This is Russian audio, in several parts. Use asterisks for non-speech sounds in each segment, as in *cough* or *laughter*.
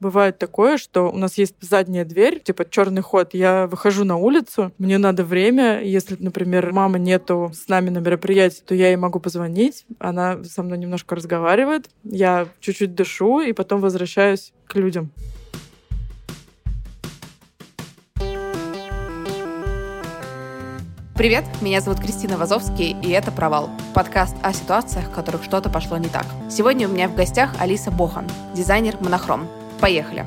Бывает такое, что у нас есть задняя дверь, типа черный ход. Я выхожу на улицу, мне надо время. Если, например, мама нету с нами на мероприятии, то я ей могу позвонить. Она со мной немножко разговаривает. Я чуть-чуть дышу и потом возвращаюсь к людям. Привет, меня зовут Кристина Вазовский, и это «Провал» — подкаст о ситуациях, в которых что-то пошло не так. Сегодня у меня в гостях Алиса Бохан, дизайнер «Монохром». Поехали!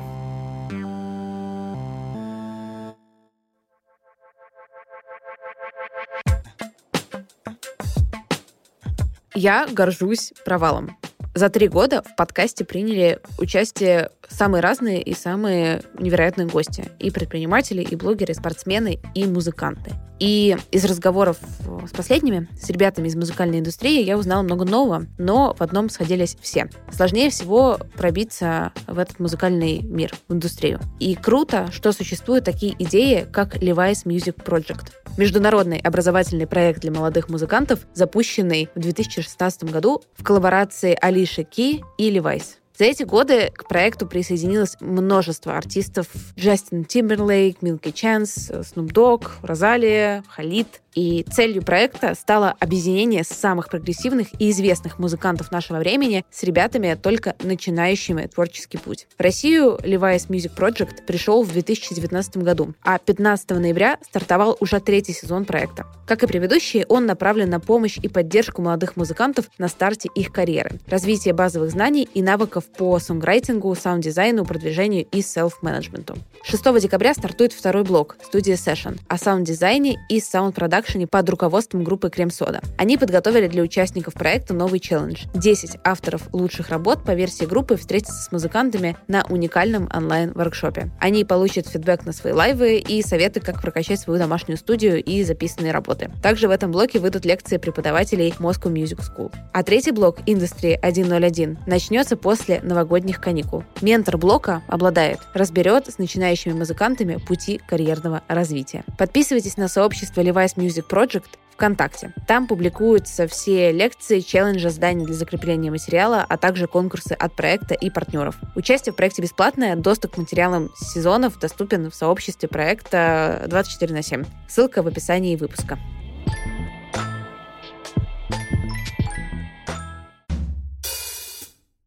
Я горжусь провалом. За три года в подкасте приняли участие самые разные и самые невероятные гости. И предприниматели, и блогеры, и спортсмены, и музыканты. И из разговоров с последними, с ребятами из музыкальной индустрии, я узнала много нового, но в одном сходились все. Сложнее всего пробиться в этот музыкальный мир, в индустрию. И круто, что существуют такие идеи, как Levi's Music Project. Международный образовательный проект для молодых музыкантов, запущенный в 2016 году в коллаборации Алиши Ки и Levi's. За эти годы к проекту присоединилось множество артистов. Джастин Тимберлейк, Милки Чанс, Снуп Дог, Розалия, Халид. И целью проекта стало объединение самых прогрессивных и известных музыкантов нашего времени с ребятами, только начинающими творческий путь. В Россию Levi's Music Project пришел в 2019 году, а 15 ноября стартовал уже третий сезон проекта. Как и предыдущие, он направлен на помощь и поддержку молодых музыкантов на старте их карьеры, развитие базовых знаний и навыков по сонграйтингу, саунд-дизайну, продвижению и селф-менеджменту. 6 декабря стартует второй блок «Студия Session» о саунд-дизайне и саунд-продакшене продакшене под руководством группы Крем-Сода. Они подготовили для участников проекта новый челлендж. 10 авторов лучших работ по версии группы встретятся с музыкантами на уникальном онлайн-воркшопе. Они получат фидбэк на свои лайвы и советы, как прокачать свою домашнюю студию и записанные работы. Также в этом блоке выйдут лекции преподавателей Moscow Music School. А третий блок Industry 101 начнется после новогодних каникул. Ментор блока обладает, разберет с начинающими музыкантами пути карьерного развития. Подписывайтесь на сообщество Levi's Music Music Project ВКонтакте. Там публикуются все лекции, челленджи, задания для закрепления материала, а также конкурсы от проекта и партнеров. Участие в проекте бесплатное, доступ к материалам сезонов доступен в сообществе проекта 24 на 7. Ссылка в описании выпуска.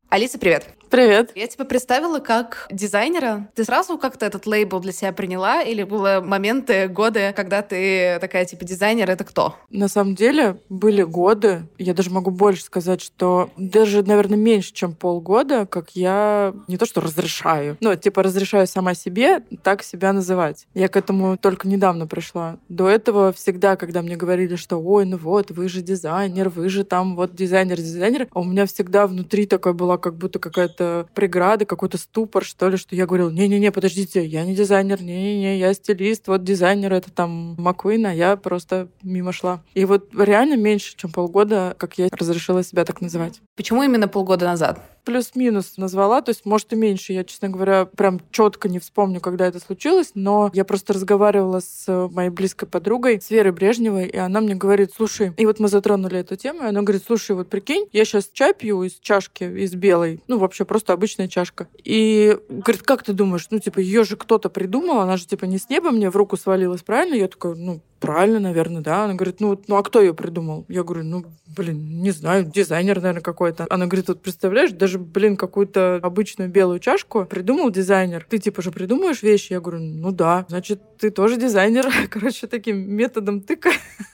Алиса, привет! Привет. Я тебя представила как дизайнера. Ты сразу как-то этот лейбл для себя приняла? Или было моменты, годы, когда ты такая, типа, дизайнер — это кто? На самом деле были годы, я даже могу больше сказать, что даже, наверное, меньше, чем полгода, как я не то что разрешаю, ну, типа разрешаю сама себе так себя называть. Я к этому только недавно пришла. До этого всегда, когда мне говорили, что ой, ну вот, вы же дизайнер, вы же там вот дизайнер-дизайнер, а у меня всегда внутри такая была как будто какая-то преграда, какой-то ступор, что ли, что я говорила, не-не-не, подождите, я не дизайнер, не-не-не, я стилист, вот дизайнер это там Маккуин, а я просто мимо шла. И вот реально меньше, чем полгода, как я разрешила себя так называть. Почему именно полгода назад? Плюс-минус назвала, то есть, может, и меньше. Я, честно говоря, прям четко не вспомню, когда это случилось, но я просто разговаривала с моей близкой подругой, с Верой Брежневой, и она мне говорит, слушай, и вот мы затронули эту тему, и она говорит, слушай, вот прикинь, я сейчас чай пью из чашки, из белой, ну, вообще просто обычная чашка. И говорит, как ты думаешь, ну, типа, ее же кто-то придумал, она же, типа, не с неба мне в руку свалилась, правильно? Я такая, ну, правильно, наверное, да. Она говорит, ну, ну а кто ее придумал? Я говорю, ну, блин, не знаю, дизайнер, наверное, какой-то. Она говорит, вот представляешь, даже, блин, какую-то обычную белую чашку придумал дизайнер. Ты, типа, же придумаешь вещи? Я говорю, ну да. Значит, ты тоже дизайнер. *laughs* Короче, таким методом тыка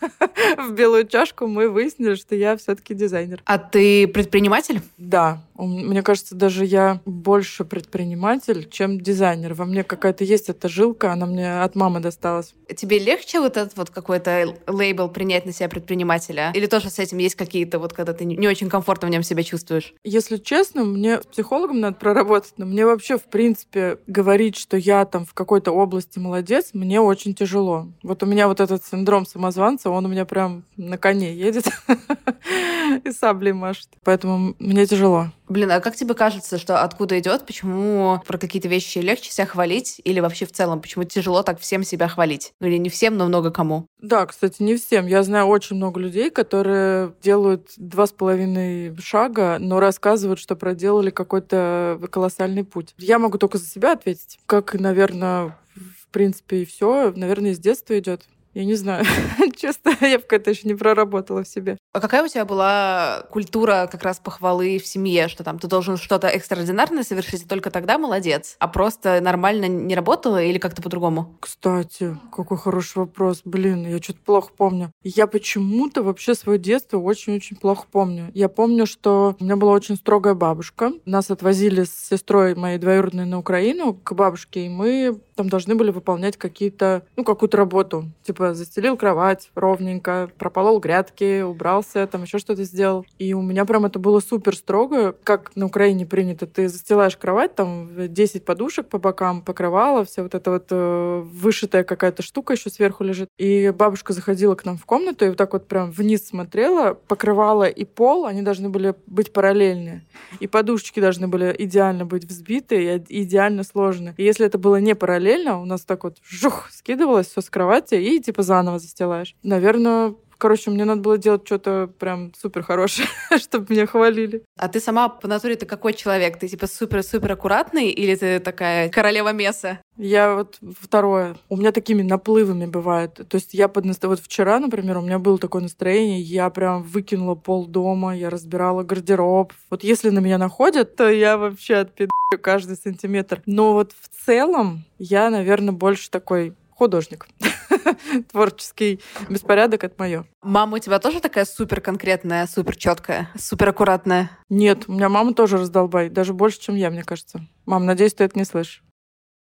*laughs* в белую чашку мы выяснили, что я все-таки дизайнер. А ты предприниматель? Да. Мне кажется, даже я больше предприниматель, чем дизайнер. Во мне какая-то есть эта жилка, она мне от мамы досталась. Тебе легче вот этот вот какой-то лейбл принять на себя предпринимателя? Или тоже с этим есть какие-то вот, когда ты не очень комфортно в нем себя чувствуешь? Если честно, мне с психологом надо проработать, но мне вообще, в принципе, говорить, что я там в какой-то области молодец, мне очень тяжело. Вот у меня вот этот синдром самозванца, он у меня прям на коне едет *laughs* и саблей машет. Поэтому мне тяжело. Блин, а как тебе кажется, что откуда идет, почему про какие-то вещи легче себя хвалить, или вообще в целом, почему тяжело так всем себя хвалить? Ну или не всем, но много кому? Да, кстати, не всем. Я знаю очень много людей, которые делают два с половиной шага, но рассказывают, что проделали какой-то колоссальный путь. Я могу только за себя ответить. Как, наверное, в принципе, и все, наверное, из детства идет. Я не знаю. *laughs* Честно, я пока это еще не проработала в себе. А какая у тебя была культура как раз похвалы в семье, что там ты должен что-то экстраординарное совершить, и только тогда молодец? А просто нормально не работала или как-то по-другому? Кстати, какой хороший вопрос. Блин, я что-то плохо помню. Я почему-то вообще свое детство очень-очень плохо помню. Я помню, что у меня была очень строгая бабушка. Нас отвозили с сестрой моей двоюродной на Украину к бабушке, и мы там должны были выполнять какие-то, ну, какую-то работу. Типа застелил кровать ровненько, прополол грядки, убрался, там еще что-то сделал. И у меня прям это было супер строго, как на Украине принято. Ты застилаешь кровать, там 10 подушек по бокам, покрывала, вся вот эта вот э, вышитая какая-то штука еще сверху лежит. И бабушка заходила к нам в комнату и вот так вот прям вниз смотрела, покрывала и пол, они должны были быть параллельные. И подушечки должны были идеально быть взбиты и идеально сложены. И если это было не параллельно, параллельно у нас так вот жух, скидывалось все с кровати и типа заново застилаешь. Наверное, Короче, мне надо было делать что-то прям супер хорошее, *laughs* чтобы меня хвалили. А ты сама по натуре ты какой человек? Ты типа супер-супер аккуратный или ты такая королева меса? Я вот второе. У меня такими наплывами бывает. То есть я под. Вот вчера, например, у меня было такое настроение, я прям выкинула пол дома, я разбирала гардероб. Вот если на меня находят, то я вообще отпидаю каждый сантиметр. Но вот в целом я, наверное, больше такой художник. *laughs* Творческий беспорядок — это мое. Мама у тебя тоже такая супер конкретная, супер четкая, супер аккуратная? Нет, у меня мама тоже раздолбай, даже больше, чем я, мне кажется. Мам, надеюсь, ты это не слышишь.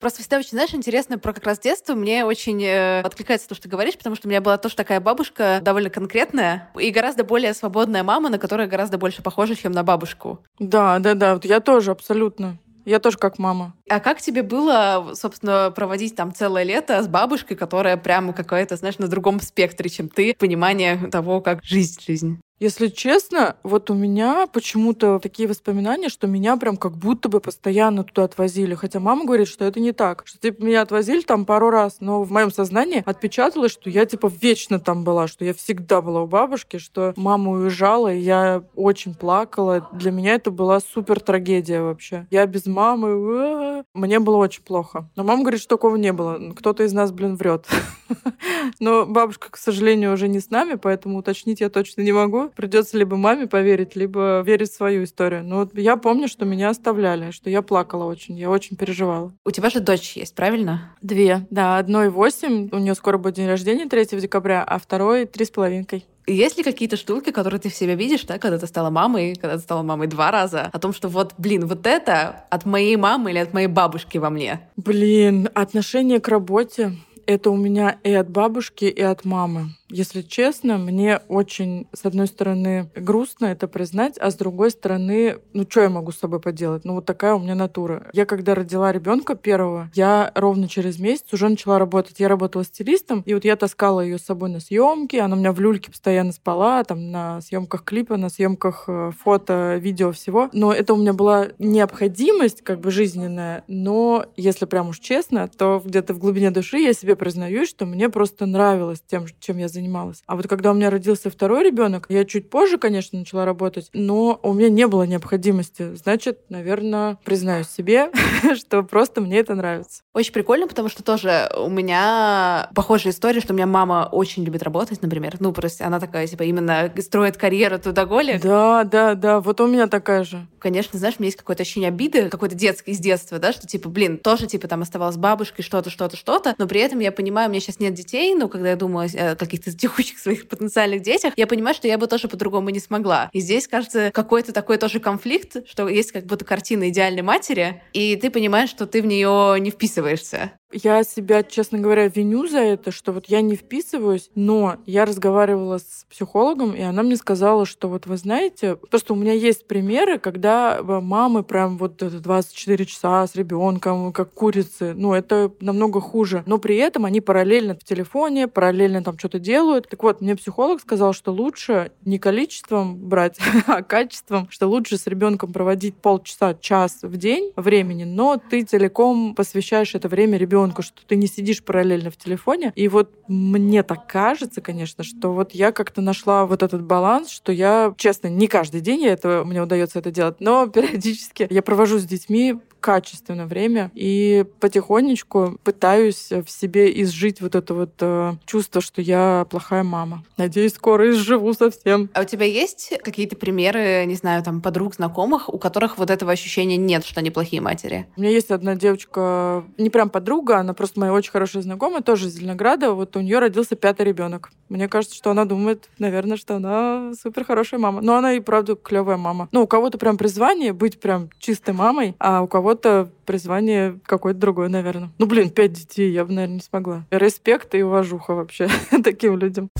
Просто всегда очень, знаешь, интересно про как раз детство. Мне очень э, откликается то, что ты говоришь, потому что у меня была тоже такая бабушка довольно конкретная и гораздо более свободная мама, на которую гораздо больше похожа, чем на бабушку. Да, да, да. Вот я тоже абсолютно. Я тоже как мама. А как тебе было, собственно, проводить там целое лето с бабушкой, которая прямо какая-то, знаешь, на другом спектре, чем ты, понимание того, как жизнь жизнь? Если честно, вот у меня почему-то такие воспоминания, что меня прям как будто бы постоянно туда отвозили. Хотя мама говорит, что это не так. Что типа меня отвозили там пару раз, но в моем сознании отпечаталось, что я типа вечно там была, что я всегда была у бабушки, что мама уезжала, и я очень плакала. Для меня это была супер трагедия вообще. Я без мамы, мне было очень плохо. Но мама говорит, что такого не было. Кто-то из нас, блин, врет. *laughs* Но бабушка, к сожалению, уже не с нами, поэтому уточнить я точно не могу. Придется либо маме поверить, либо верить в свою историю. Но вот я помню, что меня оставляли, что я плакала очень, я очень переживала. У тебя же дочь есть, правильно? Две, да. Одной восемь, у нее скоро будет день рождения 3 декабря, а второй три с половинкой. Есть ли какие-то штуки, которые ты в себе видишь, да, когда ты стала мамой, когда ты стала мамой два раза, о том, что вот, блин, вот это от моей мамы или от моей бабушки во мне? Блин, отношение к работе это у меня и от бабушки, и от мамы. Если честно, мне очень, с одной стороны, грустно это признать, а с другой стороны, ну что я могу с собой поделать? Ну вот такая у меня натура. Я когда родила ребенка первого, я ровно через месяц уже начала работать. Я работала стилистом, и вот я таскала ее с собой на съемки, она у меня в люльке постоянно спала, там на съемках клипа, на съемках э, фото, видео, всего. Но это у меня была необходимость как бы жизненная, но если прям уж честно, то где-то в глубине души я себе признаюсь, что мне просто нравилось тем, чем я занималась занималась. А вот когда у меня родился второй ребенок, я чуть позже, конечно, начала работать, но у меня не было необходимости. Значит, наверное, признаюсь себе, *laughs* что просто мне это нравится. Очень прикольно, потому что тоже у меня похожая история, что у меня мама очень любит работать, например. Ну, просто она такая, типа, именно строит карьеру туда голи. Да, да, да, вот у меня такая же. Конечно, знаешь, у меня есть какое-то ощущение обиды, какой-то детской из детства, да, что, типа, блин, тоже, типа, там оставалась бабушкой, что-то, что-то, что-то, но при этом я понимаю, у меня сейчас нет детей, но когда я думаю о каких-то каких-то текущих своих потенциальных детях, я понимаю, что я бы тоже по-другому не смогла. И здесь, кажется, какой-то такой тоже конфликт, что есть как будто картина идеальной матери, и ты понимаешь, что ты в нее не вписываешься. Я себя, честно говоря, виню за это, что вот я не вписываюсь, но я разговаривала с психологом, и она мне сказала, что вот вы знаете, просто у меня есть примеры, когда мамы прям вот 24 часа с ребенком, как курицы, ну это намного хуже, но при этом они параллельно в телефоне, параллельно там что-то делают. Так вот, мне психолог сказал, что лучше не количеством брать, *laughs* а качеством, что лучше с ребенком проводить полчаса, час в день времени, но ты целиком посвящаешь это время ребенку ребенку, что ты не сидишь параллельно в телефоне. И вот мне так кажется, конечно, что вот я как-то нашла вот этот баланс, что я, честно, не каждый день я это, мне удается это делать, но *laughs* периодически я провожу с детьми качественно время и потихонечку пытаюсь в себе изжить вот это вот э, чувство, что я плохая мама. Надеюсь, скоро изживу совсем. А у тебя есть какие-то примеры, не знаю, там, подруг, знакомых, у которых вот этого ощущения нет, что они плохие матери? У меня есть одна девочка, не прям подруга, она просто моя очень хорошая знакомая, тоже из Зеленограда. Вот у нее родился пятый ребенок. Мне кажется, что она думает, наверное, что она супер хорошая мама. Но она и правда клевая мама. Ну, у кого-то прям призвание быть прям чистой мамой, а у кого кого-то призвание какое-то другое, наверное. Ну, блин, пять детей я бы, наверное, не смогла. Респект и уважуха вообще *laughs* таким людям.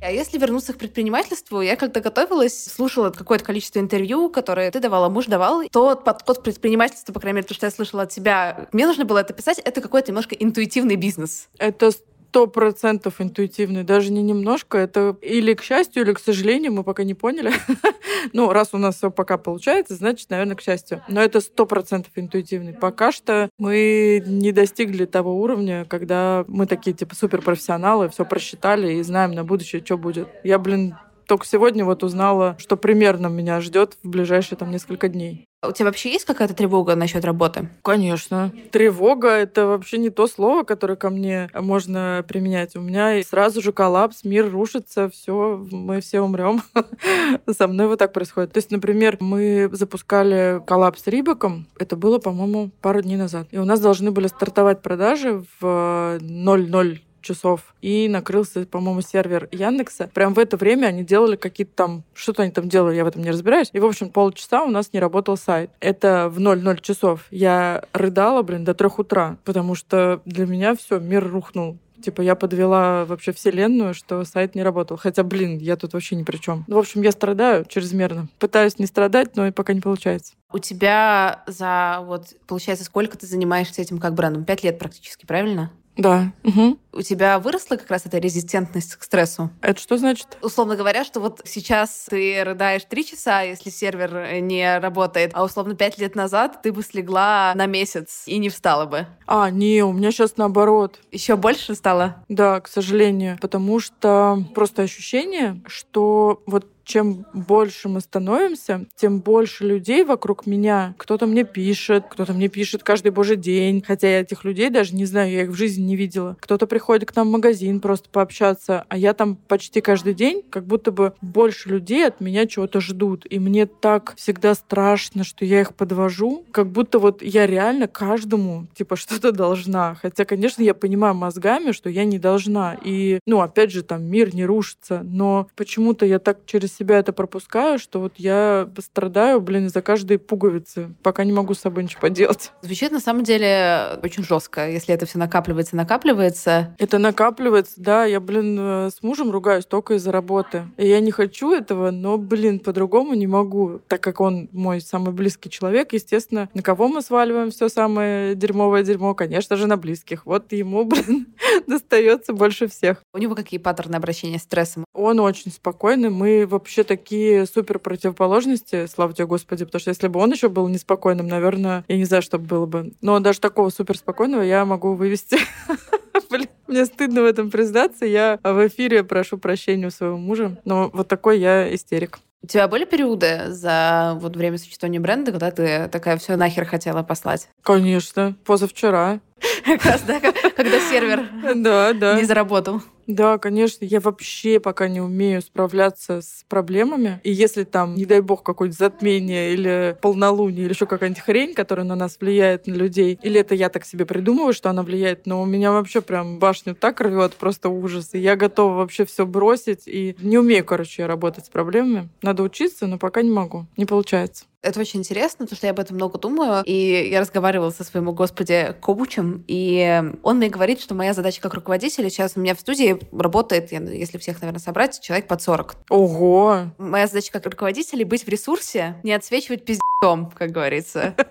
А если вернуться к предпринимательству, я когда готовилась, слушала какое-то количество интервью, которые ты давала, муж давал. Тот подход к предпринимательству, по крайней мере, то, что я слышала от тебя, мне нужно было это писать, это какой-то немножко интуитивный бизнес. Это сто процентов интуитивный, даже не немножко. Это или к счастью, или к сожалению, мы пока не поняли. *laughs* ну, раз у нас все пока получается, значит, наверное, к счастью. Но это сто процентов интуитивный. Пока что мы не достигли того уровня, когда мы такие, типа, суперпрофессионалы, все просчитали и знаем на будущее, что будет. Я, блин, только сегодня вот узнала, что примерно меня ждет в ближайшие там несколько дней. У тебя вообще есть какая-то тревога насчет работы? Конечно. Тревога — это вообще не то слово, которое ко мне можно применять. У меня сразу же коллапс, мир рушится, все, мы все умрем. *laughs* Со мной вот так происходит. То есть, например, мы запускали коллапс с Рибаком. Это было, по-моему, пару дней назад. И у нас должны были стартовать продажи в 00 часов. И накрылся, по-моему, сервер Яндекса. Прям в это время они делали какие-то там... Что-то они там делали, я в этом не разбираюсь. И, в общем, полчаса у нас не работал сайт. Это в 00 часов. Я рыдала, блин, до трех утра, потому что для меня все, мир рухнул. Типа я подвела вообще вселенную, что сайт не работал. Хотя, блин, я тут вообще ни при чем. Ну, в общем, я страдаю чрезмерно. Пытаюсь не страдать, но и пока не получается. У тебя за вот, получается, сколько ты занимаешься этим как брендом? Пять лет практически, правильно? Да. Угу. У тебя выросла как раз эта резистентность к стрессу? Это что значит? Условно говоря, что вот сейчас ты рыдаешь три часа, если сервер не работает, а условно пять лет назад ты бы слегла на месяц и не встала бы. А, не, у меня сейчас наоборот. Еще больше стало? Да, к сожалению. Потому что просто ощущение, что вот чем больше мы становимся, тем больше людей вокруг меня. Кто-то мне пишет, кто-то мне пишет каждый божий день, хотя я этих людей даже не знаю, я их в жизни не видела. Кто-то приходит к нам в магазин просто пообщаться, а я там почти каждый день, как будто бы больше людей от меня чего-то ждут. И мне так всегда страшно, что я их подвожу, как будто вот я реально каждому типа *laughs* что-то должна. Хотя, конечно, я понимаю мозгами, что я не должна. И, ну, опять же, там мир не рушится. Но почему-то я так через себя это пропускаю, что вот я страдаю, блин, из-за каждой пуговицы, пока не могу с собой ничего поделать. Звучит на самом деле очень жестко, если это все накапливается, накапливается. Это накапливается, да. Я, блин, э, с мужем ругаюсь только из-за работы. И я не хочу этого, но, блин, по-другому не могу. Так как он мой самый близкий человек, естественно, на кого мы сваливаем все самое дерьмовое дерьмо? Конечно же, на близких. Вот ему, *laughs* блин, достается больше всех. У него какие паттерны обращения с стрессом? Он очень спокойный. Мы вообще такие супер противоположности, слава тебе, Господи, потому что если бы он еще был неспокойным, наверное, я не знаю, что было бы. Но даже такого супер спокойного я могу вывести. *laughs* Блин, мне стыдно в этом признаться. Я в эфире прошу прощения у своего мужа. Но вот такой я истерик. У тебя были периоды за вот время существования бренда, когда ты такая все нахер хотела послать? Конечно. Позавчера. *laughs* Как раз, да, когда сервер да, да. не заработал. Да, конечно, я вообще пока не умею справляться с проблемами. И если там, не дай бог, какое-нибудь затмение или полнолуние, или еще какая-нибудь хрень, которая на нас влияет, на людей, или это я так себе придумываю, что она влияет, но у меня вообще прям башню так рвет, просто ужас. И я готова вообще все бросить. И не умею, короче, работать с проблемами. Надо учиться, но пока не могу. Не получается. Это очень интересно, потому что я об этом много думаю. И я разговаривала со своим, господи, коучем, и он мне говорит, что моя задача как руководителя, сейчас у меня в студии работает, если всех, наверное, собрать, человек под 40. Ого! Моя задача как руководителя быть в ресурсе, не отсвечивать пиздецом, как говорится. *laughs*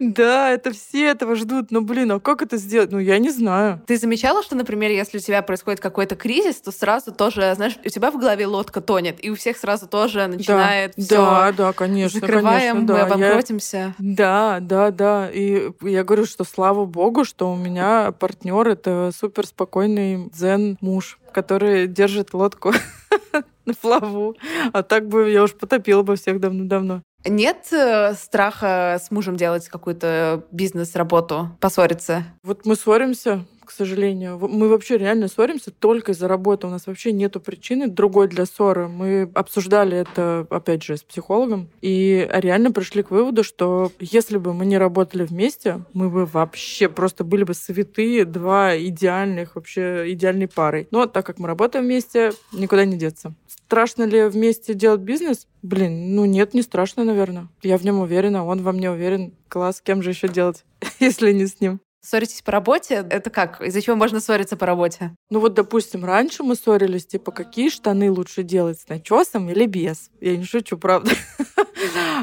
Да, это все этого ждут. Но, блин, а как это сделать? Ну, я не знаю. Ты замечала, что, например, если у тебя происходит какой-то кризис, то сразу тоже, знаешь, у тебя в голове лодка тонет, и у всех сразу тоже начинает да. Да, да, конечно. Конечно, да. мы обанкротимся. Я... Да, да, да. И я говорю, что слава богу, что у меня партнер это супер спокойный дзен муж, который держит лодку *laughs* на плаву. А так бы я уж потопила бы всех давно-давно. Нет э, страха с мужем делать какую-то бизнес-работу, поссориться? Вот мы ссоримся, к сожалению. Мы вообще реально ссоримся только из-за работы. У нас вообще нету причины другой для ссоры. Мы обсуждали это, опять же, с психологом, и реально пришли к выводу, что если бы мы не работали вместе, мы бы вообще просто были бы святые, два идеальных, вообще идеальной парой. Но так как мы работаем вместе, никуда не деться. Страшно ли вместе делать бизнес? Блин, ну нет, не страшно, наверное. Я в нем уверена, он во мне уверен. Класс, кем же еще делать, *laughs* если не с ним? Ссоритесь по работе? Это как? Из-за чего можно ссориться по работе? Ну вот, допустим, раньше мы ссорились, типа, какие штаны лучше делать, с начесом или без? Я не шучу, правда. *laughs*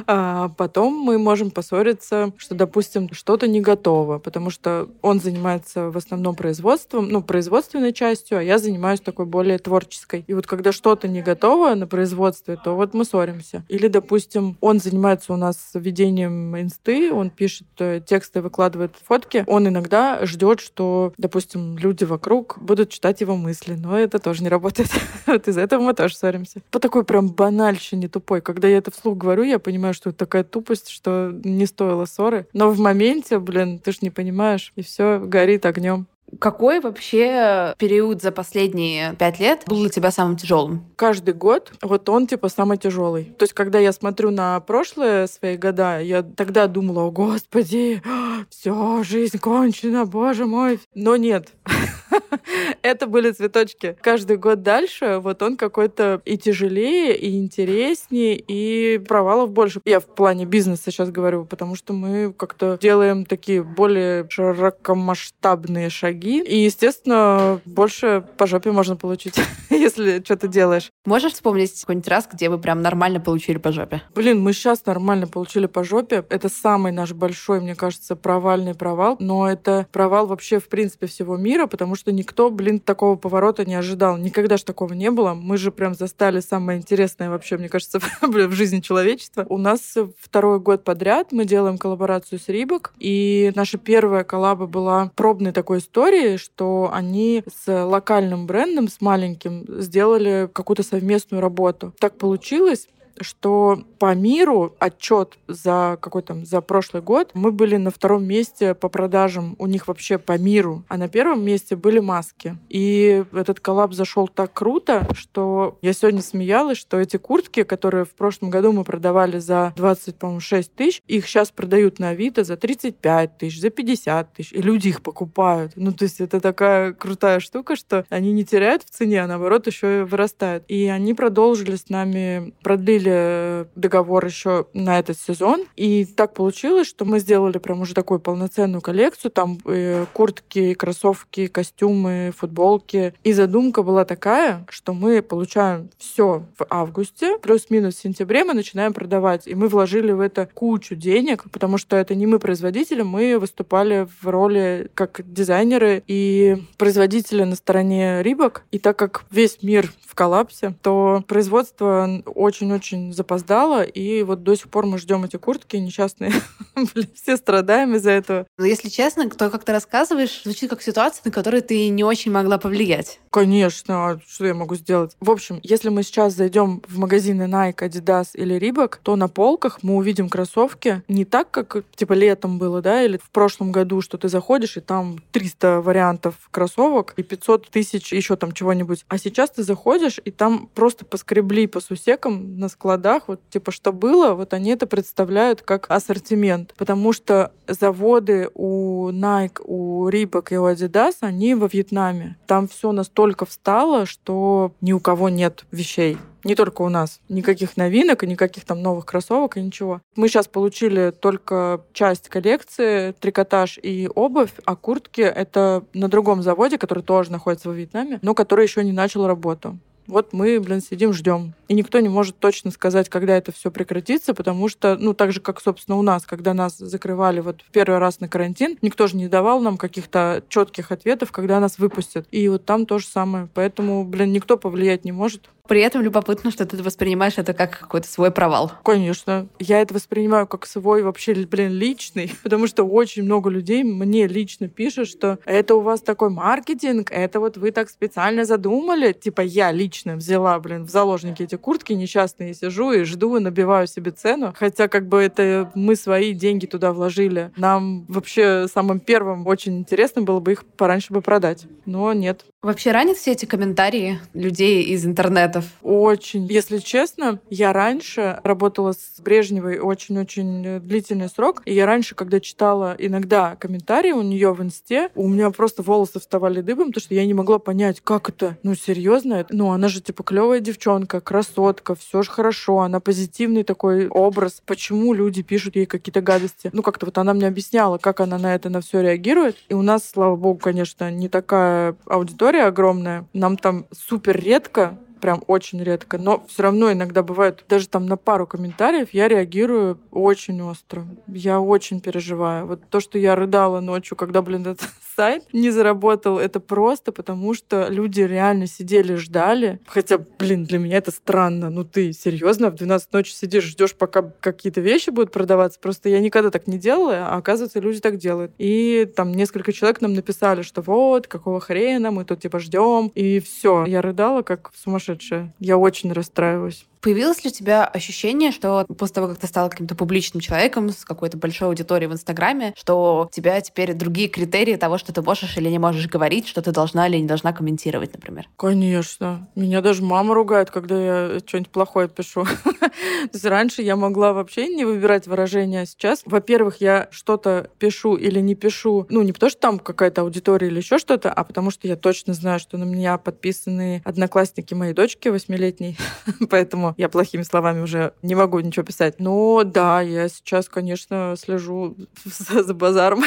А потом мы можем поссориться, что, допустим, что-то не готово, потому что он занимается в основном производством, ну, производственной частью, а я занимаюсь такой более творческой. И вот когда что-то не готово на производстве, то вот мы ссоримся. Или, допустим, он занимается у нас ведением инсты, он пишет э, тексты, выкладывает фотки. Он иногда ждет, что, допустим, люди вокруг будут читать его мысли, но это тоже не работает. *laughs* вот из-за этого мы тоже ссоримся. По такой прям банальщине тупой. Когда я это вслух говорю, я понимаю, что это такая тупость, что не стоило ссоры. Но в моменте, блин, ты ж не понимаешь, и все горит огнем. Какой вообще период за последние пять лет был для тебя самым тяжелым? Каждый год вот он типа самый тяжелый. То есть, когда я смотрю на прошлые свои года, я тогда думала, о господи, *gasps* все, жизнь кончена, боже мой. Но нет. *laughs* *laughs* Это были цветочки. Каждый год дальше вот он какой-то и тяжелее, и интереснее, и провалов больше. Я в плане бизнеса сейчас говорю, потому что мы как-то делаем такие более широкомасштабные шаги. И, естественно, больше по жопе можно получить, *laughs* если что-то делаешь. Можешь вспомнить какой-нибудь раз, где вы прям нормально получили по жопе? Блин, мы сейчас нормально получили по жопе. Это самый наш большой, мне кажется, провальный провал. Но это провал вообще, в принципе, всего мира, потому что никто блин, такого поворота не ожидал. Никогда же такого не было. Мы же прям застали самое интересное вообще, мне кажется, *laughs* в жизни человечества. У нас второй год подряд мы делаем коллаборацию с Рибок, и наша первая коллаба была пробной такой историей, что они с локальным брендом, с маленьким, сделали какую-то совместную работу. Так получилось, что по миру отчет за какой там за прошлый год мы были на втором месте по продажам у них вообще по миру, а на первом месте были маски. И этот коллаб зашел так круто, что я сегодня смеялась, что эти куртки, которые в прошлом году мы продавали за 20, по-моему, 6 тысяч, их сейчас продают на Авито за 35 тысяч, за 50 тысяч, и люди их покупают. Ну, то есть это такая крутая штука, что они не теряют в цене, а наоборот еще и вырастают. И они продолжили с нами, продлили продлили договор еще на этот сезон. И так получилось, что мы сделали прям уже такую полноценную коллекцию. Там э, куртки, кроссовки, костюмы, футболки. И задумка была такая, что мы получаем все в августе, плюс-минус в сентябре мы начинаем продавать. И мы вложили в это кучу денег, потому что это не мы производители, мы выступали в роли как дизайнеры и производители на стороне Рибок. И так как весь мир в коллапсе, то производство очень-очень запоздало, и вот до сих пор мы ждем эти куртки несчастные. *laughs* Все страдаем из-за этого. Но если честно, то, как ты рассказываешь, звучит как ситуация, на которую ты не очень могла повлиять. Конечно, а что я могу сделать? В общем, если мы сейчас зайдем в магазины Nike, Adidas или Reebok, то на полках мы увидим кроссовки не так, как типа летом было, да, или в прошлом году, что ты заходишь, и там 300 вариантов кроссовок и 500 тысяч еще там чего-нибудь. А сейчас ты заходишь, заходишь, и там просто поскребли по сусекам на складах, вот типа что было, вот они это представляют как ассортимент. Потому что заводы у Nike, у Reebok и у Adidas, они во Вьетнаме. Там все настолько встало, что ни у кого нет вещей. Не только у нас. Никаких новинок и никаких там новых кроссовок и ничего. Мы сейчас получили только часть коллекции, трикотаж и обувь, а куртки — это на другом заводе, который тоже находится во Вьетнаме, но который еще не начал работу. Вот мы, блин, сидим, ждем. И никто не может точно сказать, когда это все прекратится, потому что, ну, так же, как, собственно, у нас, когда нас закрывали вот первый раз на карантин, никто же не давал нам каких-то четких ответов, когда нас выпустят. И вот там то же самое. Поэтому, блин, никто повлиять не может. При этом любопытно, что ты воспринимаешь это как какой-то свой провал. Конечно. Я это воспринимаю как свой вообще, блин, личный, *laughs* потому что очень много людей мне лично пишут, что это у вас такой маркетинг, это вот вы так специально задумали. Типа я лично взяла, блин, в заложники эти куртки несчастные, сижу и жду и набиваю себе цену. Хотя как бы это мы свои деньги туда вложили. Нам вообще самым первым очень интересно было бы их пораньше бы продать. Но нет. Вообще ранят все эти комментарии людей из интернетов? Очень. Если честно, я раньше работала с Брежневой очень-очень длительный срок. И я раньше, когда читала иногда комментарии у нее в инсте, у меня просто волосы вставали дыбом, потому что я не могла понять, как это. Ну, серьезно? Ну, она же типа клевая девчонка, красотка, все же хорошо, она позитивный такой образ. Почему люди пишут ей какие-то гадости? Ну, как-то вот она мне объясняла, как она на это на все реагирует. И у нас, слава богу, конечно, не такая аудитория огромная. Нам там супер редко прям очень редко. Но все равно иногда бывает, даже там на пару комментариев я реагирую очень остро. Я очень переживаю. Вот то, что я рыдала ночью, когда, блин, этот *laughs* сайт не заработал, это просто потому, что люди реально сидели, ждали. Хотя, блин, для меня это странно. Ну ты серьезно в 12 ночи сидишь, ждешь, пока какие-то вещи будут продаваться? Просто я никогда так не делала, а оказывается, люди так делают. И там несколько человек нам написали, что вот, какого хрена, мы тут типа ждем. И все. Я рыдала, как сумасшедшая. Я очень расстраиваюсь. Появилось ли у тебя ощущение, что после того, как ты стала каким-то публичным человеком с какой-то большой аудиторией в Инстаграме, что у тебя теперь другие критерии того, что ты можешь или не можешь говорить, что ты должна или не должна комментировать, например? Конечно. Меня даже мама ругает, когда я что-нибудь плохое пишу. *laughs* Раньше я могла вообще не выбирать выражения, а сейчас, во-первых, я что-то пишу или не пишу, ну, не потому что там какая-то аудитория или еще что-то, а потому что я точно знаю, что на меня подписаны одноклассники моей дочки восьмилетней, *laughs* поэтому я плохими словами уже не могу ничего писать. Но да, я сейчас, конечно, слежу за, за базаром,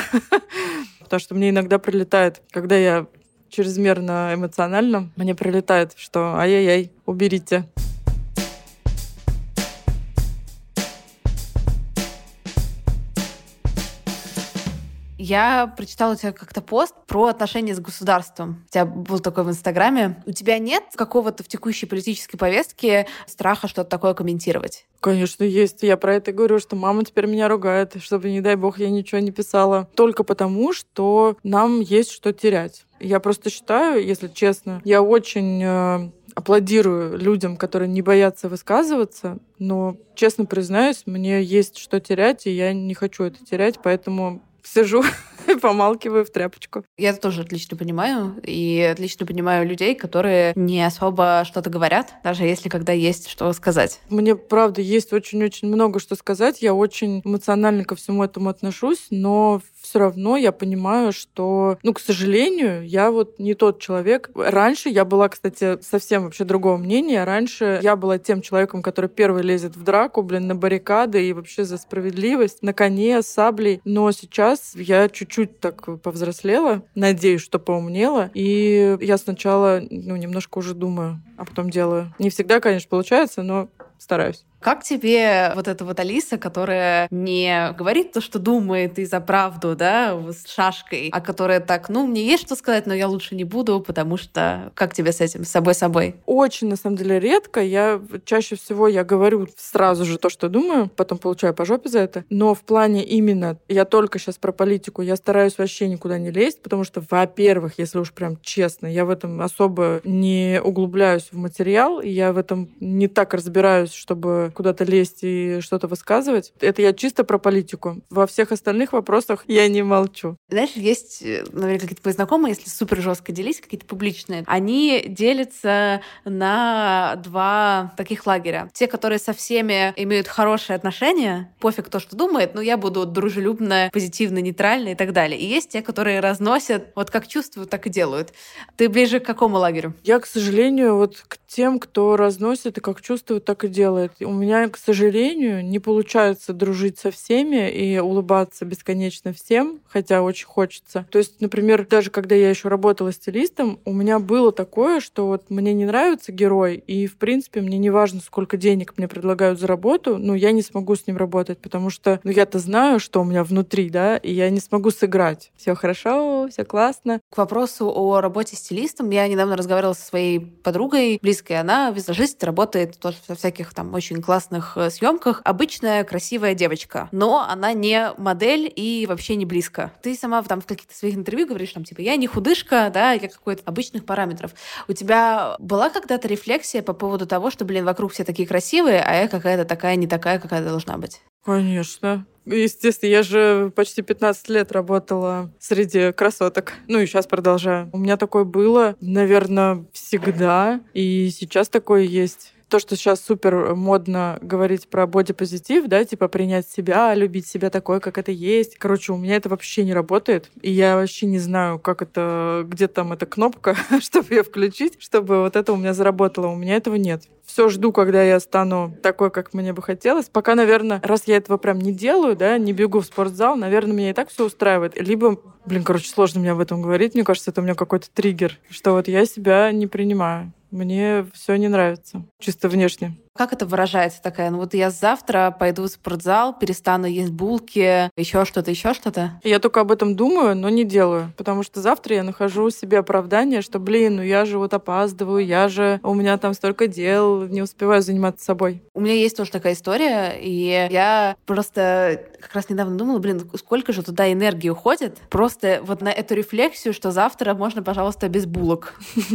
*laughs* потому что мне иногда прилетает, когда я чрезмерно эмоционально, мне прилетает, что ай-яй-яй, уберите. Я прочитала у тебя как-то пост про отношения с государством. У тебя был такой в Инстаграме. У тебя нет какого-то в текущей политической повестке страха что-то такое комментировать? Конечно, есть. Я про это говорю, что мама теперь меня ругает, чтобы, не дай бог, я ничего не писала. Только потому, что нам есть что терять. Я просто считаю, если честно, я очень э, аплодирую людям, которые не боятся высказываться, но, честно признаюсь, мне есть что терять, и я не хочу это терять, поэтому сижу *laughs* и помалкиваю в тряпочку. Я это тоже отлично понимаю. И отлично понимаю людей, которые не особо что-то говорят, даже если когда есть что сказать. Мне, правда, есть очень-очень много что сказать. Я очень эмоционально ко всему этому отношусь, но все равно я понимаю, что, ну, к сожалению, я вот не тот человек. Раньше я была, кстати, совсем вообще другого мнения. Раньше я была тем человеком, который первый лезет в драку, блин, на баррикады и вообще за справедливость, на коне, саблей. Но сейчас я чуть-чуть так повзрослела, надеюсь, что поумнела. И я сначала, ну, немножко уже думаю, а потом делаю. Не всегда, конечно, получается, но стараюсь. Как тебе вот эта вот Алиса, которая не говорит то, что думает и за правду, да, с шашкой, а которая так, ну, мне есть что сказать, но я лучше не буду, потому что как тебе с этим, с собой-собой? Очень, на самом деле, редко. Я чаще всего я говорю сразу же то, что думаю, потом получаю по жопе за это. Но в плане именно, я только сейчас про политику, я стараюсь вообще никуда не лезть, потому что, во-первых, если уж прям честно, я в этом особо не углубляюсь в материал, я в этом не так разбираюсь, чтобы куда-то лезть и что-то высказывать. Это я чисто про политику. Во всех остальных вопросах я не молчу. Знаешь, есть, э, наверное, какие-то твои знакомые, если супер жестко делись, какие-то публичные, они делятся на два таких лагеря. Те, которые со всеми имеют хорошие отношения, пофиг то, что думает, но я буду дружелюбно, позитивно, нейтрально и так далее. И есть те, которые разносят, вот как чувствуют, так и делают. Ты ближе к какому лагерю? Я, к сожалению, вот к тем, кто разносит и как чувствует, так и делает. У меня к сожалению, не получается дружить со всеми и улыбаться бесконечно всем, хотя очень хочется. То есть, например, даже когда я еще работала стилистом, у меня было такое, что вот мне не нравится герой, и, в принципе, мне не важно, сколько денег мне предлагают за работу, но я не смогу с ним работать, потому что, ну, я-то знаю, что у меня внутри, да, и я не смогу сыграть. Все хорошо, все классно. К вопросу о работе стилистом, я недавно разговаривала со своей подругой близкой, она визажист, работает тоже во всяких там очень классных э, съемках обычная красивая девочка, но она не модель и вообще не близко. Ты сама там в каких-то своих интервью говоришь, там, типа, я не худышка, да, я какой-то обычных параметров. У тебя была когда-то рефлексия по поводу того, что, блин, вокруг все такие красивые, а я какая-то такая не такая, какая должна быть? Конечно. Естественно, я же почти 15 лет работала среди красоток. Ну и сейчас продолжаю. У меня такое было, наверное, всегда. И сейчас такое есть то, что сейчас супер модно говорить про бодипозитив, да, типа принять себя, любить себя такой, как это есть. Короче, у меня это вообще не работает. И я вообще не знаю, как это, где там эта кнопка, *laughs* чтобы ее включить, чтобы вот это у меня заработало. У меня этого нет. Все жду, когда я стану такой, как мне бы хотелось. Пока, наверное, раз я этого прям не делаю, да, не бегу в спортзал, наверное, меня и так все устраивает. Либо, блин, короче, сложно мне об этом говорить. Мне кажется, это у меня какой-то триггер, что вот я себя не принимаю. Мне все не нравится, чисто внешне. Как это выражается такая? Ну вот я завтра пойду в спортзал, перестану есть булки, еще что-то, еще что-то. Я только об этом думаю, но не делаю. Потому что завтра я нахожу себе оправдание, что, блин, ну я же вот опаздываю, я же, у меня там столько дел, не успеваю заниматься собой. У меня есть тоже такая история, и я просто как раз недавно думала, блин, сколько же туда энергии уходит просто вот на эту рефлексию, что завтра можно, пожалуйста, без булок. *laughs*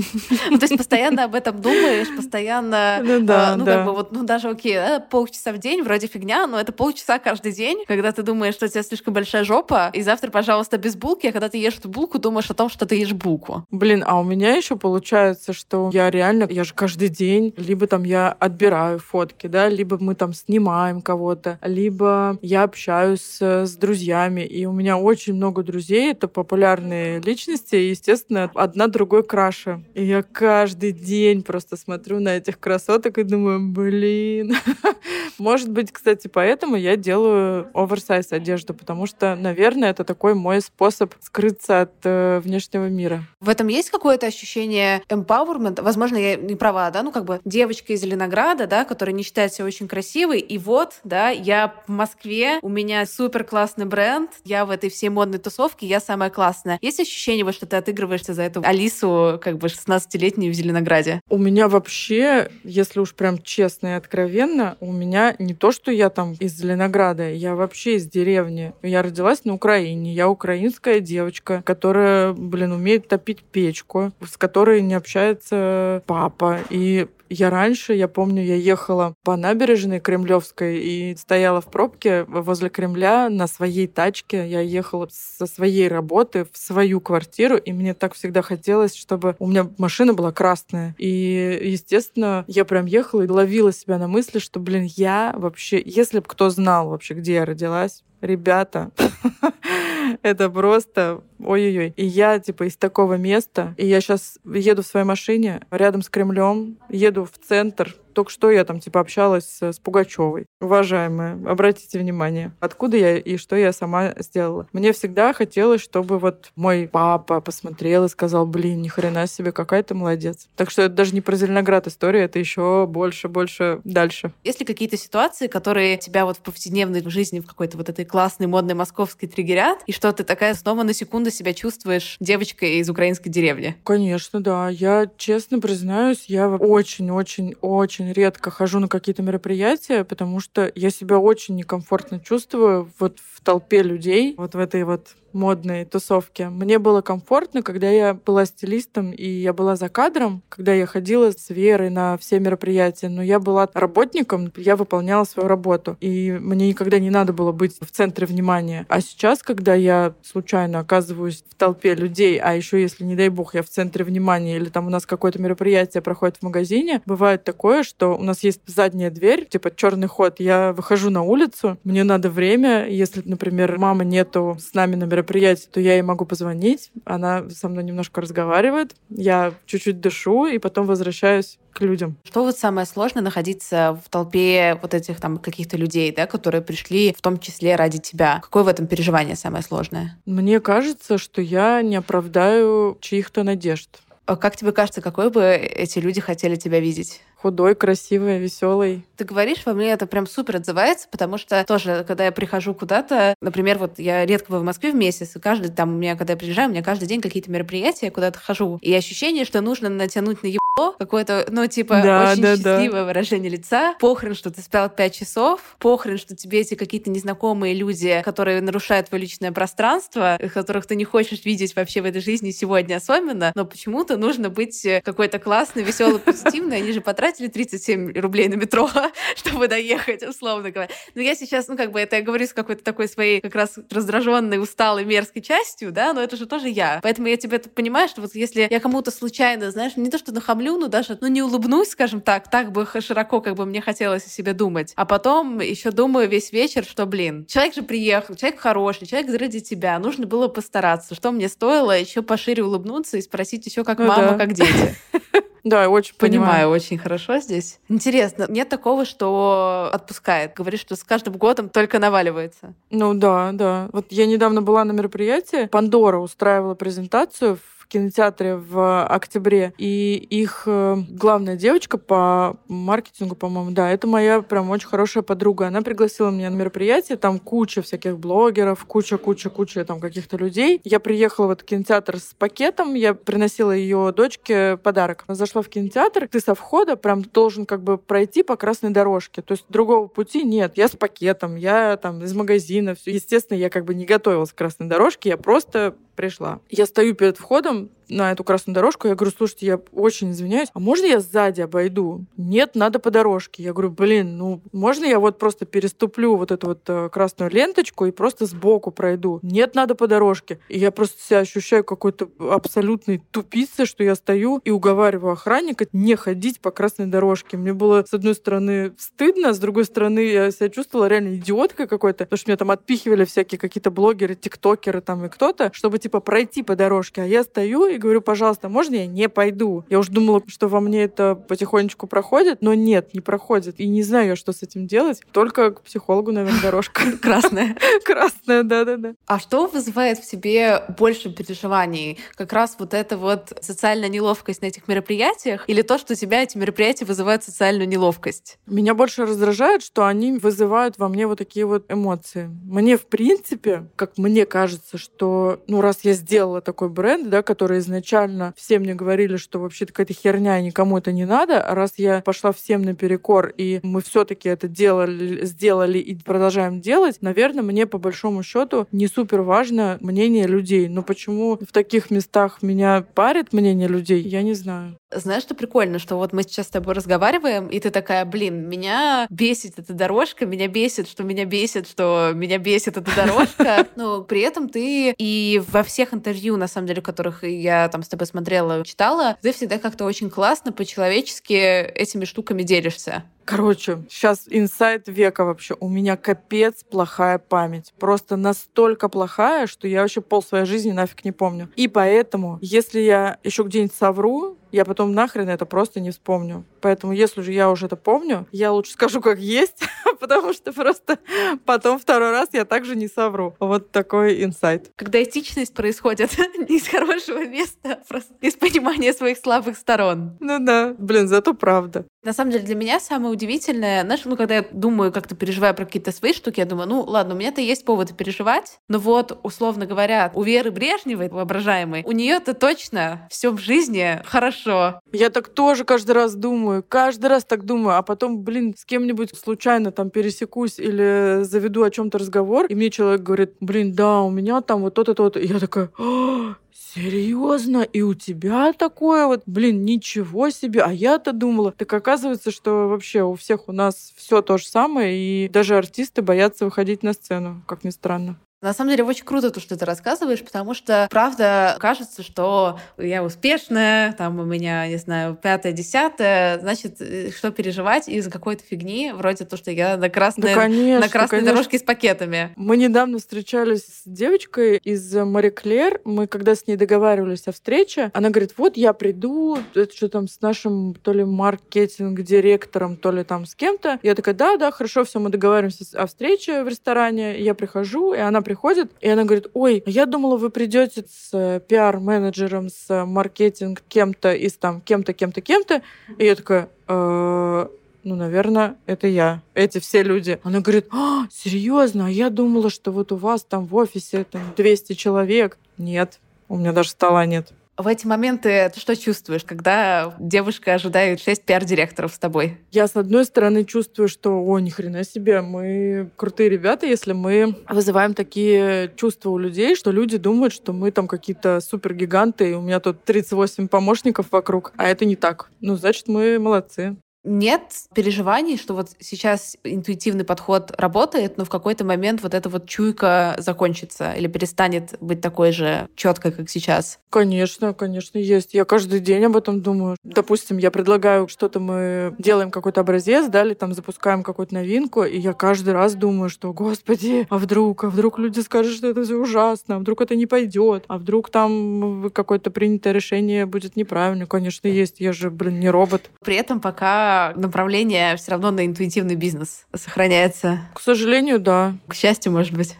Ну, то есть постоянно об этом думаешь, постоянно... Ну а, ну, да бы вот, ну даже окей, да, полчаса в день, вроде фигня, но это полчаса каждый день, когда ты думаешь, что у тебя слишком большая жопа, и завтра, пожалуйста, без булки, а когда ты ешь эту булку, думаешь о том, что ты ешь булку. Блин, а у меня еще получается, что я реально, я же каждый день, либо там я отбираю фотки, да, либо мы там снимаем кого-то, либо я общаюсь с, с друзьями, и у меня очень много друзей, это популярные личности, и, естественно, одна другой краше. И я каждый день просто смотрю на этих красоток и думаю, Блин. *laughs* Может быть, кстати, поэтому я делаю оверсайз одежду, потому что, наверное, это такой мой способ скрыться от э, внешнего мира. В этом есть какое-то ощущение empowerment? Возможно, я не права, да? Ну, как бы девочка из Зеленограда, да, которая не считает себя очень красивой, и вот, да, я в Москве, у меня супер классный бренд, я в этой всей модной тусовке, я самая классная. Есть ощущение, вот, что ты отыгрываешься за эту Алису, как бы 16-летнюю в Зеленограде? У меня вообще, если уж прям честно и откровенно, у меня не то, что я там из Зеленограда, я вообще из деревни. Я родилась на Украине, я украинская девочка, которая, блин, умеет топить печку, с которой не общается папа. И я раньше, я помню, я ехала по набережной Кремлевской и стояла в пробке возле Кремля на своей тачке. Я ехала со своей работы в свою квартиру, и мне так всегда хотелось, чтобы у меня машина была красная. И, естественно, я прям ехала и ловила себя на мысли, что, блин, я вообще, если бы кто знал вообще, где я родилась, ребята, *laughs* *laughs* это просто ой-ой-ой. И я, типа, из такого места, и я сейчас еду в своей машине рядом с Кремлем, еду в центр, только что я там, типа, общалась с, Пугачевой. Уважаемая, обратите внимание, откуда я и что я сама сделала. Мне всегда хотелось, чтобы вот мой папа посмотрел и сказал, блин, ни хрена себе, какая ты молодец. Так что это даже не про Зеленоград история, это еще больше, больше дальше. Есть ли какие-то ситуации, которые тебя вот в повседневной жизни, в какой-то вот этой классной, модной московской триггерят, и что ты такая снова на секунду себя чувствуешь девочкой из украинской деревни? Конечно, да. Я честно признаюсь, я очень-очень-очень очень редко хожу на какие-то мероприятия, потому что я себя очень некомфортно чувствую вот в толпе людей, вот в этой вот модной тусовке. Мне было комфортно, когда я была стилистом, и я была за кадром, когда я ходила с Верой на все мероприятия, но я была работником, я выполняла свою работу, и мне никогда не надо было быть в центре внимания. А сейчас, когда я случайно оказываюсь в толпе людей, а еще если, не дай бог, я в центре внимания, или там у нас какое-то мероприятие проходит в магазине, бывает такое, что у нас есть задняя дверь, типа черный ход, я выхожу на улицу, мне надо время, если, например, мама нету с нами на мероприятии, то я ей могу позвонить, она со мной немножко разговаривает, я чуть-чуть дышу и потом возвращаюсь к людям. Что вот самое сложное находиться в толпе вот этих там каких-то людей, да, которые пришли в том числе ради тебя? Какое в этом переживание самое сложное? Мне кажется, что я не оправдаю чьих-то надежд. А как тебе кажется, какой бы эти люди хотели тебя видеть? Худой, красивый, веселый. Ты говоришь, во мне это прям супер отзывается, потому что тоже, когда я прихожу куда-то, например, вот я редко бываю в Москве в месяц, и каждый там у меня, когда я приезжаю, у меня каждый день какие-то мероприятия, я куда-то хожу. И ощущение, что нужно натянуть на какое-то, ну, типа, да, очень да, счастливое да. выражение лица. Похрен, что ты спал пять часов, похрен, что тебе эти какие-то незнакомые люди, которые нарушают твое личное пространство, которых ты не хочешь видеть вообще в этой жизни сегодня особенно, но почему-то нужно быть какой-то классный, веселый, позитивный. Они же потратили 37 рублей на метро, *laughs* чтобы доехать, условно говоря. Но я сейчас, ну, как бы это я говорю с какой-то такой своей как раз раздраженной, усталой, мерзкой частью, да, но это же тоже я. Поэтому я тебя понимаю, что вот если я кому-то случайно, знаешь, не то, что нахамлю, ну даже, ну не улыбнусь, скажем так, так бы широко, как бы мне хотелось о себе думать. А потом еще думаю весь вечер, что, блин, человек же приехал, человек хороший, человек ради тебя, нужно было постараться. Что мне стоило еще пошире улыбнуться и спросить еще как ну, мама, да. как дети. *laughs* Да, очень понимаю. Понимаю очень хорошо здесь. Интересно, нет такого, что отпускает? Говоришь, что с каждым годом только наваливается. Ну да, да. Вот я недавно была на мероприятии. Пандора устраивала презентацию в кинотеатре в октябре. И их э, главная девочка по маркетингу, по-моему, да, это моя прям очень хорошая подруга. Она пригласила меня на мероприятие, там куча всяких блогеров, куча-куча-куча там каких-то людей. Я приехала в этот кинотеатр с пакетом, я приносила ее дочке подарок. Она зашла в кинотеатр, ты со входа прям должен как бы пройти по красной дорожке. То есть другого пути нет. Я с пакетом, я там из магазина. Все. Естественно, я как бы не готовилась к красной дорожке, я просто пришла. Я стою перед входом, на эту красную дорожку. Я говорю, слушайте, я очень извиняюсь, а можно я сзади обойду? Нет, надо по дорожке. Я говорю, блин, ну можно я вот просто переступлю вот эту вот э, красную ленточку и просто сбоку пройду? Нет, надо по дорожке. И я просто себя ощущаю какой-то абсолютной тупицей, что я стою и уговариваю охранника не ходить по красной дорожке. Мне было, с одной стороны, стыдно, с другой стороны, я себя чувствовала реально идиоткой какой-то, потому что меня там отпихивали всякие какие-то блогеры, тиктокеры там и кто-то, чтобы типа пройти по дорожке. А я стою и говорю, пожалуйста, можно я не пойду? Я уже думала, что во мне это потихонечку проходит, но нет, не проходит. И не знаю, что с этим делать. Только к психологу, наверное, *laughs* дорожка. Красная. *laughs* Красная, да-да-да. А что вызывает в себе больше переживаний? Как раз вот эта вот социальная неловкость на этих мероприятиях или то, что у тебя эти мероприятия вызывают социальную неловкость? Меня больше раздражает, что они вызывают во мне вот такие вот эмоции. Мне, в принципе, как мне кажется, что, ну, раз я сделала такой бренд, да, который изначально все мне говорили, что вообще-то какая-то херня, никому это не надо, раз я пошла всем наперекор, и мы все таки это делали, сделали и продолжаем делать, наверное, мне по большому счету не супер важно мнение людей. Но почему в таких местах меня парит мнение людей, я не знаю. Знаешь, что прикольно, что вот мы сейчас с тобой разговариваем, и ты такая, блин, меня бесит эта дорожка, меня бесит, что меня бесит, что меня бесит эта дорожка. *laughs* Но при этом ты и во всех интервью, на самом деле, которых я там с тобой смотрела, читала, ты всегда как-то очень классно, по-человечески этими штуками делишься. Короче, сейчас инсайт века вообще. У меня капец плохая память. Просто настолько плохая, что я вообще пол своей жизни нафиг не помню. И поэтому, если я еще где-нибудь совру, я потом нахрен это просто не вспомню. Поэтому, если же я уже это помню, я лучше скажу, как есть, *laughs* потому что просто потом второй раз я также не совру. Вот такой инсайт. Когда этичность происходит не *laughs* из хорошего места, а просто из понимания своих слабых сторон. Ну да, блин, зато правда. На самом деле для меня самое удивительное, знаешь, ну когда я думаю, как-то переживаю про какие-то свои штуки, я думаю, ну ладно, у меня-то есть поводы переживать, но вот, условно говоря, у Веры Брежневой, воображаемой, у нее-то точно все в жизни хорошо. Я так тоже каждый раз думаю, каждый раз так думаю, а потом, блин, с кем-нибудь случайно там пересекусь или заведу о чем-то разговор, и мне человек говорит, блин, да, у меня там вот то-то, то-то. И я такая, «А, Серьезно? И у тебя такое вот? Блин, ничего себе. А я-то думала. Так оказывается, что вообще у всех у нас все то же самое, и даже артисты боятся выходить на сцену, как ни странно. На самом деле очень круто то, что ты рассказываешь, потому что, правда, кажется, что я успешная, там у меня, не знаю, пятое, десятое, значит, э, что переживать из-за какой-то фигни, вроде то, что я на красной, да, конечно, на красной конечно. дорожке с пакетами. Мы недавно встречались с девочкой из Мари Клер, мы когда с ней договаривались о встрече, она говорит, вот я приду, это что там с нашим то ли маркетинг-директором, то ли там с кем-то. Я такая, да, да, хорошо, все, мы договариваемся о встрече в ресторане, я прихожу, и она приходит, и она говорит, ой, я думала, вы придете с э, пиар-менеджером, с маркетинг кем-то из там кем-то, кем-то, кем-то. И я такая, «Э, ну, наверное, это я. Эти все люди. Она говорит, а, серьезно, я думала, что вот у вас там в офисе там 200 человек. Нет, у меня даже стола нет. В эти моменты ты что чувствуешь, когда девушка ожидает 6 пиар-директоров с тобой? Я, с одной стороны, чувствую, что, о, ни хрена себе, мы крутые ребята, если мы вызываем такие чувства у людей, что люди думают, что мы там какие-то супергиганты, и у меня тут 38 помощников вокруг, а это не так. Ну, значит, мы молодцы нет переживаний, что вот сейчас интуитивный подход работает, но в какой-то момент вот эта вот чуйка закончится или перестанет быть такой же четкой, как сейчас? Конечно, конечно, есть. Я каждый день об этом думаю. Допустим, я предлагаю что-то, мы делаем какой-то образец, да, или там запускаем какую-то новинку, и я каждый раз думаю, что, господи, а вдруг, а вдруг люди скажут, что это все ужасно, а вдруг это не пойдет, а вдруг там какое-то принятое решение будет неправильно. Конечно, есть. Я же, блин, не робот. При этом пока направление все равно на интуитивный бизнес сохраняется. К сожалению, да. К счастью, может быть.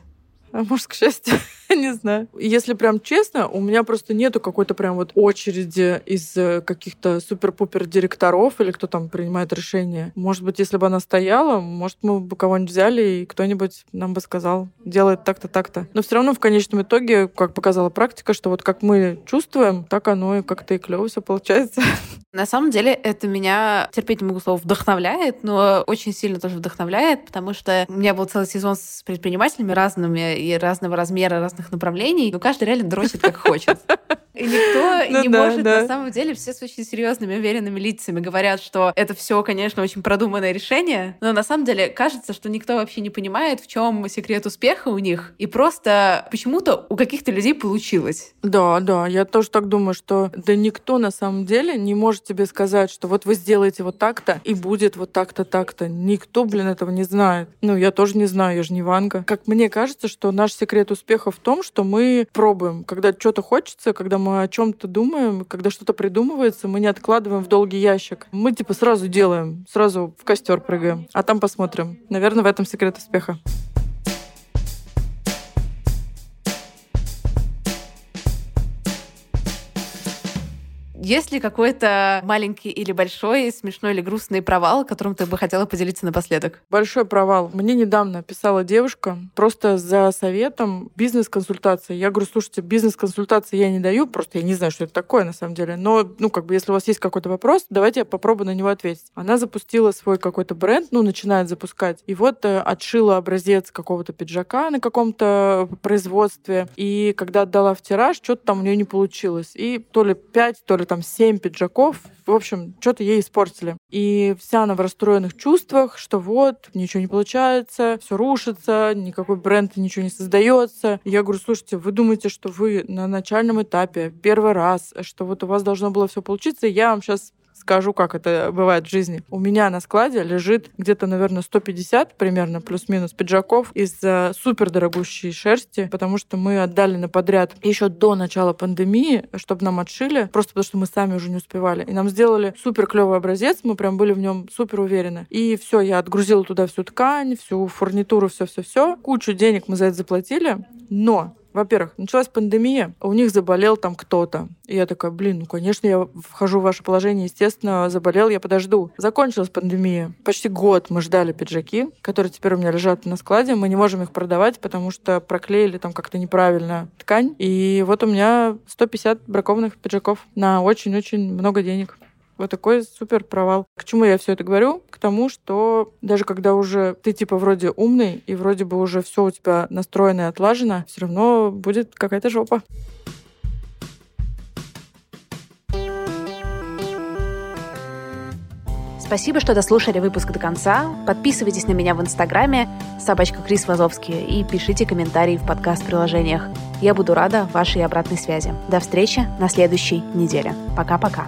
А может, к счастью. *laughs* не знаю. Если прям честно, у меня просто нету какой-то прям вот очереди из э, каких-то супер-пупер директоров или кто там принимает решения. Может быть, если бы она стояла, может, мы бы кого-нибудь взяли, и кто-нибудь нам бы сказал, делает так-то, так-то. Но все равно в конечном итоге, как показала практика, что вот как мы чувствуем, так оно и как-то и клево все получается. *laughs* На самом деле это меня, терпеть не могу слово, вдохновляет, но очень сильно тоже вдохновляет, потому что у меня был целый сезон с предпринимателями разными и разного размера, разных разных направлений, но каждый реально дрочит как хочет. *laughs* И никто ну, не да, может, да. на самом деле, все с очень серьезными, уверенными лицами говорят, что это все, конечно, очень продуманное решение, но на самом деле кажется, что никто вообще не понимает, в чем секрет успеха у них, и просто почему-то у каких-то людей получилось. Да, да, я тоже так думаю, что да никто на самом деле не может тебе сказать, что вот вы сделаете вот так-то, и будет вот так-то, так-то. Никто, блин, этого не знает. Ну, я тоже не знаю, я же не Ванга. Как мне кажется, что наш секрет успеха в том, том, что мы пробуем. Когда что-то хочется, когда мы о чем-то думаем, когда что-то придумывается, мы не откладываем в долгий ящик. Мы типа сразу делаем, сразу в костер прыгаем, а там посмотрим. Наверное, в этом секрет успеха. Есть ли какой-то маленький или большой, смешной или грустный провал, которым ты бы хотела поделиться напоследок? Большой провал. Мне недавно писала девушка просто за советом бизнес-консультации. Я говорю, слушайте, бизнес-консультации я не даю, просто я не знаю, что это такое на самом деле. Но, ну, как бы, если у вас есть какой-то вопрос, давайте я попробую на него ответить. Она запустила свой какой-то бренд, ну, начинает запускать. И вот э, отшила образец какого-то пиджака на каком-то производстве. И когда отдала в тираж, что-то там у нее не получилось. И то ли 5, то ли там семь пиджаков. В общем, что-то ей испортили. И вся она в расстроенных чувствах, что вот, ничего не получается, все рушится, никакой бренд ничего не создается. Я говорю, слушайте, вы думаете, что вы на начальном этапе, первый раз, что вот у вас должно было все получиться, я вам сейчас скажу, как это бывает в жизни. У меня на складе лежит где-то, наверное, 150 примерно, плюс-минус пиджаков из э, супер дорогущей шерсти, потому что мы отдали на подряд еще до начала пандемии, чтобы нам отшили, просто потому что мы сами уже не успевали. И нам сделали супер клевый образец, мы прям были в нем супер уверены. И все, я отгрузила туда всю ткань, всю фурнитуру, все-все-все. Кучу денег мы за это заплатили, но во-первых, началась пандемия, у них заболел там кто-то. И я такая, блин, ну, конечно, я вхожу в ваше положение, естественно, заболел, я подожду. Закончилась пандемия. Почти год мы ждали пиджаки, которые теперь у меня лежат на складе. Мы не можем их продавать, потому что проклеили там как-то неправильно ткань. И вот у меня 150 бракованных пиджаков на очень-очень много денег. Вот такой супер провал. К чему я все это говорю? К тому, что даже когда уже ты типа вроде умный и вроде бы уже все у тебя настроено и отлажено, все равно будет какая-то жопа. Спасибо, что дослушали выпуск до конца. Подписывайтесь на меня в Инстаграме собачка Крис Вазовский и пишите комментарии в подкаст-приложениях. Я буду рада вашей обратной связи. До встречи на следующей неделе. Пока-пока.